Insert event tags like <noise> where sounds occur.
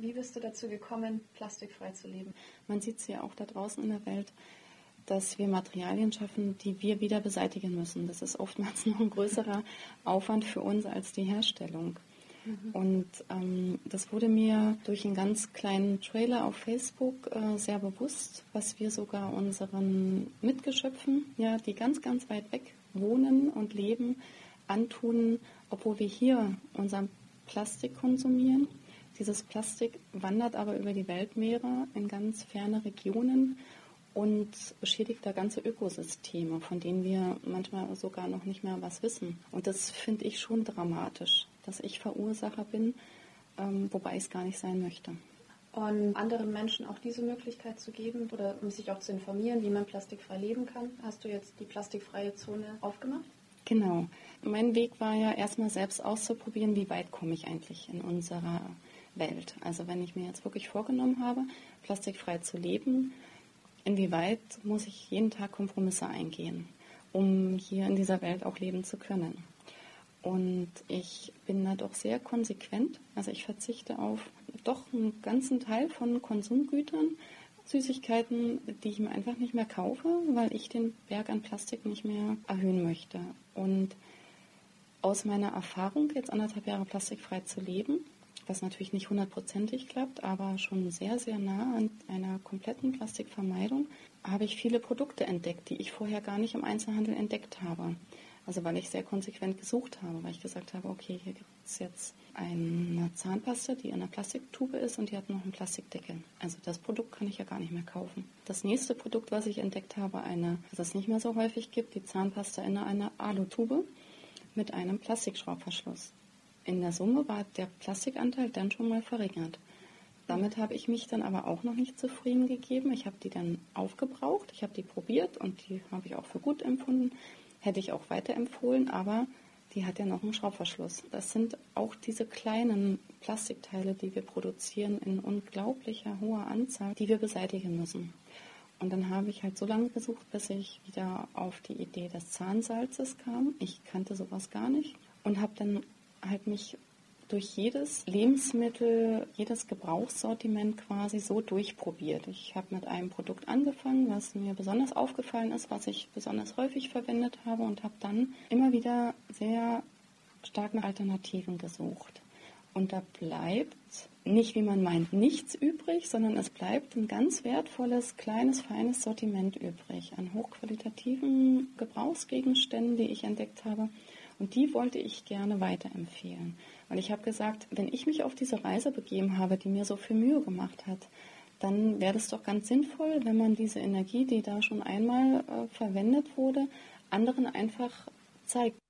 Wie bist du dazu gekommen, plastikfrei zu leben? Man sieht es ja auch da draußen in der Welt, dass wir Materialien schaffen, die wir wieder beseitigen müssen. Das ist oftmals <laughs> noch ein größerer Aufwand für uns als die Herstellung. Mhm. Und ähm, das wurde mir durch einen ganz kleinen Trailer auf Facebook äh, sehr bewusst, was wir sogar unseren Mitgeschöpfen, ja, die ganz, ganz weit weg wohnen und leben, antun, obwohl wir hier unseren Plastik konsumieren. Dieses Plastik wandert aber über die Weltmeere in ganz ferne Regionen und beschädigt da ganze Ökosysteme, von denen wir manchmal sogar noch nicht mehr was wissen. Und das finde ich schon dramatisch, dass ich Verursacher bin, ähm, wobei ich es gar nicht sein möchte. Und anderen Menschen auch diese Möglichkeit zu geben oder um sich auch zu informieren, wie man plastikfrei leben kann, hast du jetzt die plastikfreie Zone aufgemacht? Genau. Mein Weg war ja erstmal selbst auszuprobieren, wie weit komme ich eigentlich in unserer Welt. Also wenn ich mir jetzt wirklich vorgenommen habe, plastikfrei zu leben, inwieweit muss ich jeden Tag Kompromisse eingehen, um hier in dieser Welt auch leben zu können. Und ich bin da doch sehr konsequent. Also ich verzichte auf doch einen ganzen Teil von Konsumgütern, Süßigkeiten, die ich mir einfach nicht mehr kaufe, weil ich den Berg an Plastik nicht mehr erhöhen möchte. Und aus meiner Erfahrung, jetzt anderthalb Jahre plastikfrei zu leben, was natürlich nicht hundertprozentig klappt, aber schon sehr, sehr nah an einer kompletten Plastikvermeidung, habe ich viele Produkte entdeckt, die ich vorher gar nicht im Einzelhandel entdeckt habe. Also weil ich sehr konsequent gesucht habe, weil ich gesagt habe, okay, hier gibt es jetzt eine Zahnpasta, die in einer Plastiktube ist und die hat noch einen Plastikdeckel. Also das Produkt kann ich ja gar nicht mehr kaufen. Das nächste Produkt, was ich entdeckt habe, eine, das es nicht mehr so häufig gibt, die Zahnpasta in einer Alutube mit einem Plastikschraubverschluss. In der Summe war der Plastikanteil dann schon mal verringert. Damit habe ich mich dann aber auch noch nicht zufrieden gegeben. Ich habe die dann aufgebraucht, ich habe die probiert und die habe ich auch für gut empfunden hätte ich auch weiterempfohlen, aber die hat ja noch einen Schraubverschluss. Das sind auch diese kleinen Plastikteile, die wir produzieren in unglaublicher hoher Anzahl, die wir beseitigen müssen. Und dann habe ich halt so lange gesucht, bis ich wieder auf die Idee des Zahnsalzes kam. Ich kannte sowas gar nicht und habe dann halt mich durch jedes Lebensmittel, jedes Gebrauchssortiment quasi so durchprobiert. Ich habe mit einem Produkt angefangen, was mir besonders aufgefallen ist, was ich besonders häufig verwendet habe und habe dann immer wieder sehr stark nach Alternativen gesucht. Und da bleibt nicht, wie man meint, nichts übrig, sondern es bleibt ein ganz wertvolles, kleines, feines Sortiment übrig an hochqualitativen Gebrauchsgegenständen, die ich entdeckt habe. Und die wollte ich gerne weiterempfehlen. Weil ich habe gesagt, wenn ich mich auf diese Reise begeben habe, die mir so viel Mühe gemacht hat, dann wäre es doch ganz sinnvoll, wenn man diese Energie, die da schon einmal äh, verwendet wurde, anderen einfach zeigt.